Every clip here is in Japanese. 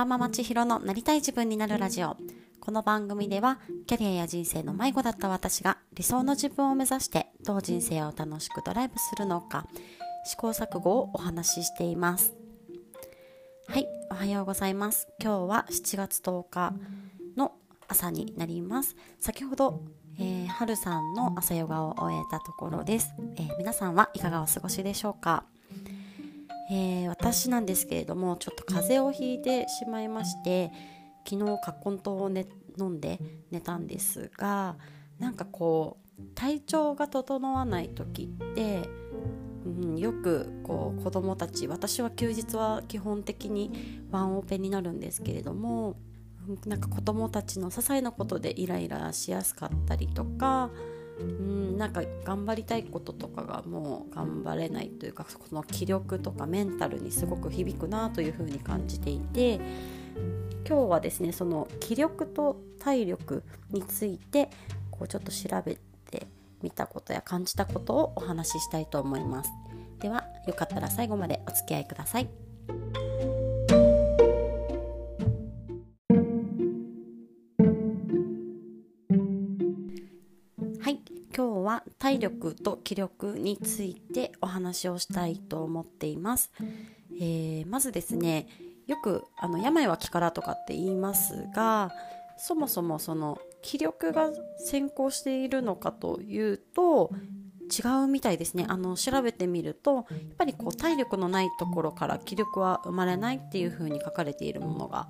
柴間千尋のなりたい自分になるラジオ。この番組ではキャリアや人生の迷子だった私が理想の自分を目指してどう人生を楽しくドライブするのか試行錯誤をお話ししています。はいおはようございます。今日は7月10日の朝になります。先ほどえー、春さんの朝ヨガを終えたところです、えー、皆さんはいかがお過ごしでしょうか？えー、私なんですけれどもちょっと風邪をひいてしまいまして昨日カッコン糖を、ね、飲んで寝たんですがなんかこう体調が整わない時って、うん、よくこう子供たち私は休日は基本的にワンオペになるんですけれどもなんか子供たちの些細なことでイライラしやすかったりとかうんなんか頑張りたいこととかがもう頑張れないというかこの気力とかメンタルにすごく響くなというふうに感じていて今日はですねその気力と体力についてこうちょっと調べてみたことや感じたことをお話ししたいと思います。ではよかったら最後までお付き合いください。体力と気力についてお話をしたいと思っています。えー、まずですねよくあの病は気からとかって言いますがそもそもその気力が先行しているのかというと違うみたいですねあの調べてみるとやっぱりこう体力のないところから気力は生まれないっていうふうに書かれているものが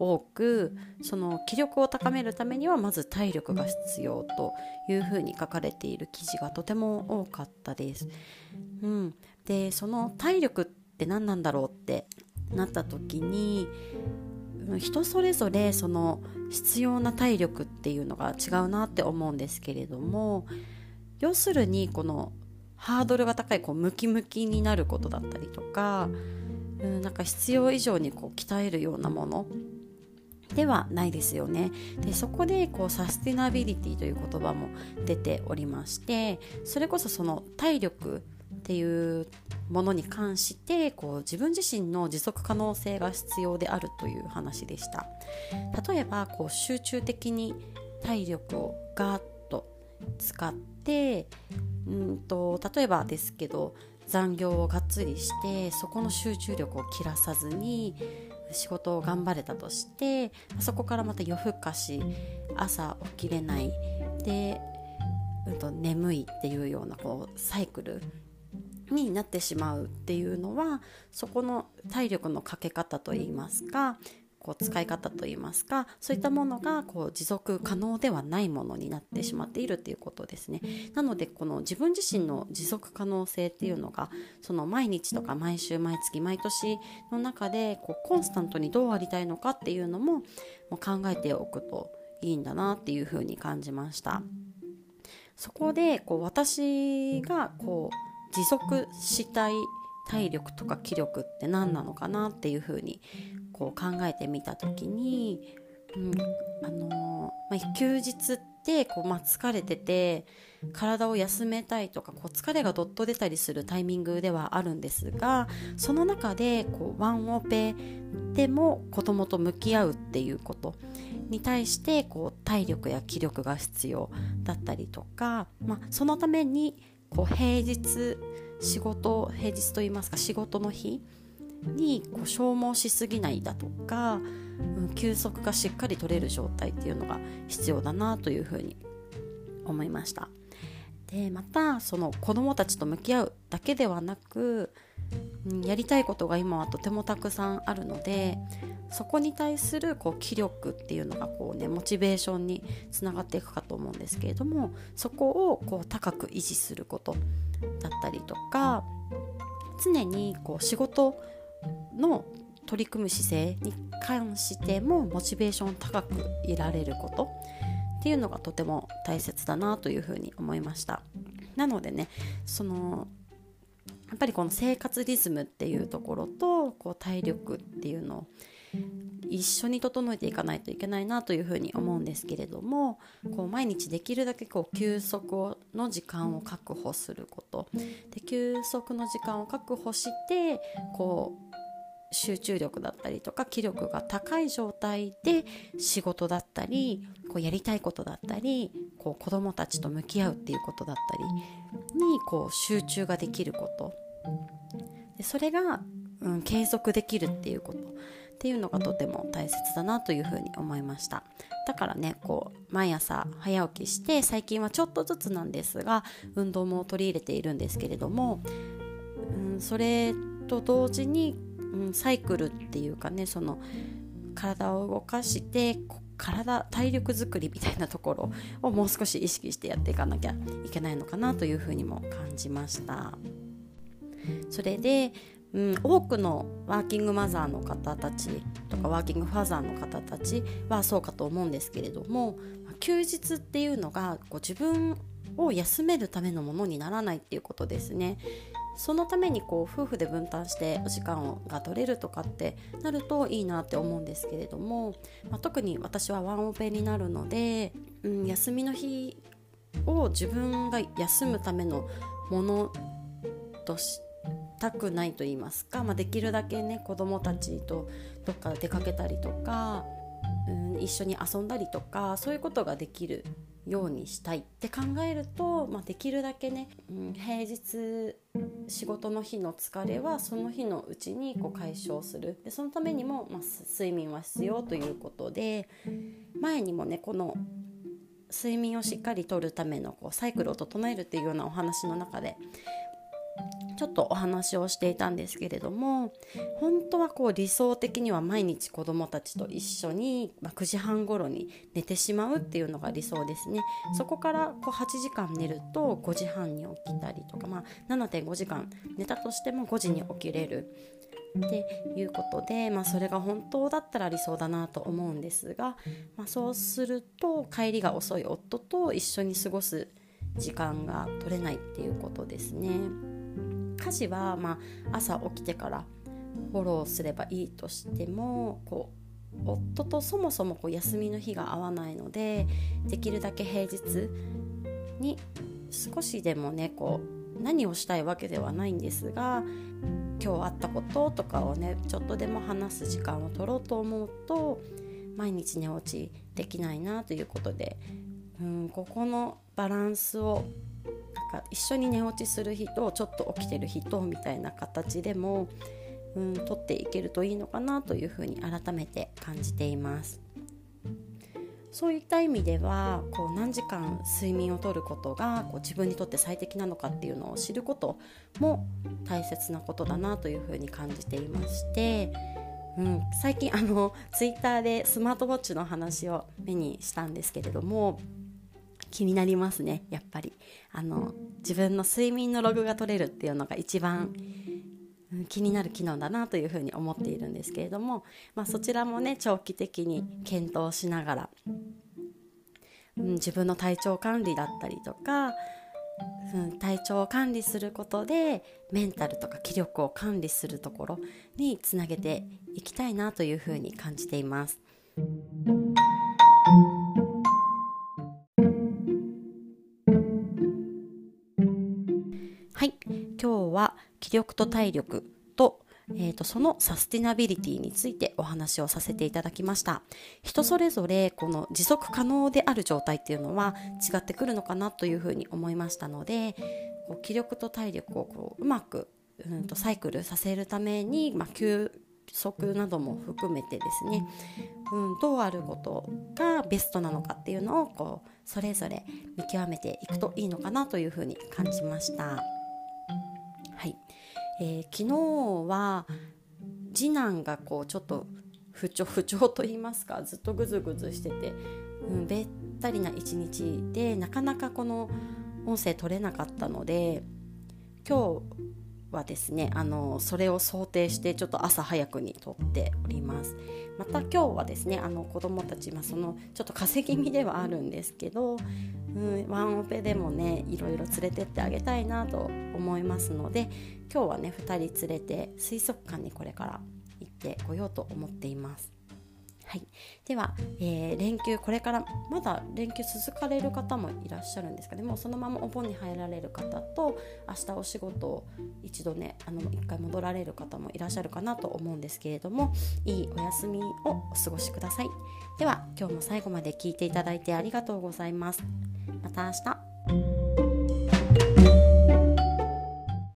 多くその気力を高めるためにはまず体力が必要というふうに書かれている記事がとても多かったです。うん、でその体力って何なんだろうってなった時に人それぞれその必要な体力っていうのが違うなって思うんですけれども要するにこのハードルが高いこうムキムキになることだったりとか、うん、なんか必要以上にこう鍛えるようなものではないですよね。でそこでこうサステナビリティという言葉も出ておりましてそれこそその体力っていうものに関してこう自分自身の持続可能性が必要であるという話でした。例えばこう集中的に体力をガーッと使ってうんと例えばですけど残業をがっつりしてそこの集中力を切らさずに仕事を頑張れたとしてそこからまた夜更かし朝起きれない。で、うん、と眠いっていうようなこうサイクルになってしまうっていうのはそこの体力のかけ方といいますかこう使い方といいますかそういったものがこう持続可能ではないものになってしまっているっていうことですね。なのでこの自分自身の持続可能性っていうのがその毎日とか毎週毎月毎年の中でこうコンスタントにどうありたいのかっていうのももう考えておくといいんだなっていうふうに感じました。そこでこう私がこう持続したい体力とか気力って何なのかなっていうふうにこう考えてみた時に、うんあのまあ、休日ってこう、まあ、疲れてて体を休めたいとかこう疲れがどっと出たりするタイミングではあるんですがその中でこうワンオペでも子供と向き合うっていうことに対してこう体力や気力が必要だったりとか、まあ、そのためにこう平日仕事平日といいますか仕事の日にこう消耗しすぎないだとか、うん、休息がしっかり取れる状態っていうのが必要だなというふうに思いました。でまたその子どもたちと向き合うだけではなく、うん、やりたいことが今はとてもたくさんあるのでそこに対するこう気力っていうのがこう、ね、モチベーションにつながっていくかと思うんですけれどもそこをこう高く維持することだったりとか常にこう仕事の取り組む姿勢に関してもモチベーション高くいられることっていうのがとても大切だなというふうに思いました。なのでねそのやっぱりこの生活リズムっていうところとこう体力っていうのを一緒に整えていかないといけないなというふうに思うんですけれどもこう毎日できるだけこう休息の時間を確保すること。で休息の時間を確保してこう集中力だったりとか気力が高い状態で仕事だったりこうやりたいことだったりこう子どもたちと向き合うっていうことだったりにこう集中ができること。でそれが、うん、継続できるっていうこと。っていうのがとても大切だなというふうに思いました。だからねこう毎朝早起きして最近はちょっとずつなんですが運動も取り入れているんですけれども、うん、それと同時にうん、サイクルっていうかねその体を動かして体体力づくりみたいなところをもう少し意識してやっていかなきゃいけないのかなというふうにも感じました。それで、うん、多くのワーキングマザーの方たちとかワーキングファザーの方たちはそうかと思うんですけれども休日っていうのがこ自分を休めるためのものにならないっていうことですね。そのためにこう夫婦で分担してお時間が取れるとかってなるといいなって思うんですけれども、まあ、特に私はワンオペになるので、うん、休みの日を自分が休むためのものとしたくないと言いますか、まあ、できるだけね子供たちとどっか出かけたりとか、うん、一緒に遊んだりとかそういうことができるようにしたいって考えると、まあ、できるだけね、うん、平日仕事の日の疲れはその日のうちにこう解消する。でそのためにも、まあ、睡眠は必要ということで前にもねこの睡眠をしっかりとるためのこうサイクルを整えるっていうようなお話の中でちょっとお話をしていたんですけれども本当はこう理想的には毎日子どもたちと一緒に、まあ、9時半頃に寝てしまうっていうのが理想ですねそこからこう8時間寝ると5時半に起きたりとか、まあ、7.5時間寝たとしても5時に起きれるっていうことで、まあ、それが本当だったら理想だなと思うんですが、まあ、そうすると帰りが遅い夫と一緒に過ごす時間が取れないっていうことですね。家事は、まあ、朝起きてからフォローすればいいとしてもこう夫とそもそもこう休みの日が合わないのでできるだけ平日に少しでもねこう何をしたいわけではないんですが今日あったこととかをねちょっとでも話す時間を取ろうと思うと毎日寝落ちできないなということでうんここのバランスをか一緒に寝落ちする日とちょっと起きてる日とみたいな形でも、うん、取っていけるといいのかなというふうに改めて感じています。そういった意味ではこう何時間睡眠をとることがこう自分にとって最適なのかっていうのを知ることも大切なことだなというふうに感じていまして、うん、最近あのツイッターでスマートウォッチの話を目にしたんですけれども気になりますねやっぱりあの自分の睡眠のログが取れるっていうのが一番気になる機能だなというふうに思っているんですけれども、まあ、そちらもね長期的に検討しながら、うん、自分の体調管理だったりとか、うん、体調を管理することでメンタルとか気力を管理するところにつなげていきたいなというふうに感じています。はい今日は気力と体力と,、えーと、そのサスティナビリティについてお話をさせていただきました人それぞれこの持続可能である状態っていうのは違ってくるのかなというふうに思いましたのでこう気力と体力をこううまく、うんと、サイクルさせるために、まあ、休息なども含めてですね、うん、どうあることがベストなのかっていうのをこうそれぞれ見極めていくといいのかなというふうに感じました。えー、昨日は次男がこうちょっと不調不調と言いますかずっとぐずぐずしてて、うん、べったりな一日でなかなかこの音声取れなかったので今日はですねあのそれを想定してちょっと朝早くに撮っております。また今日はですねあの子供たち、まあ、そのちょっと稼ぎ身ではあるんですけど、うん、ワンオペでもねいろいろ連れてってあげたいなと思いますので今日はね2人連れて水族館にこれから行ってこようと思っています。はい、では、えー、連休これからまだ連休続かれる方もいらっしゃるんですかねもうそのままお盆に入られる方と明日お仕事を一度ねあの一回戻られる方もいらっしゃるかなと思うんですけれどもいいお休みをお過ごしください。では今日も最後まで聞いていただいてありがとうございます。また明日。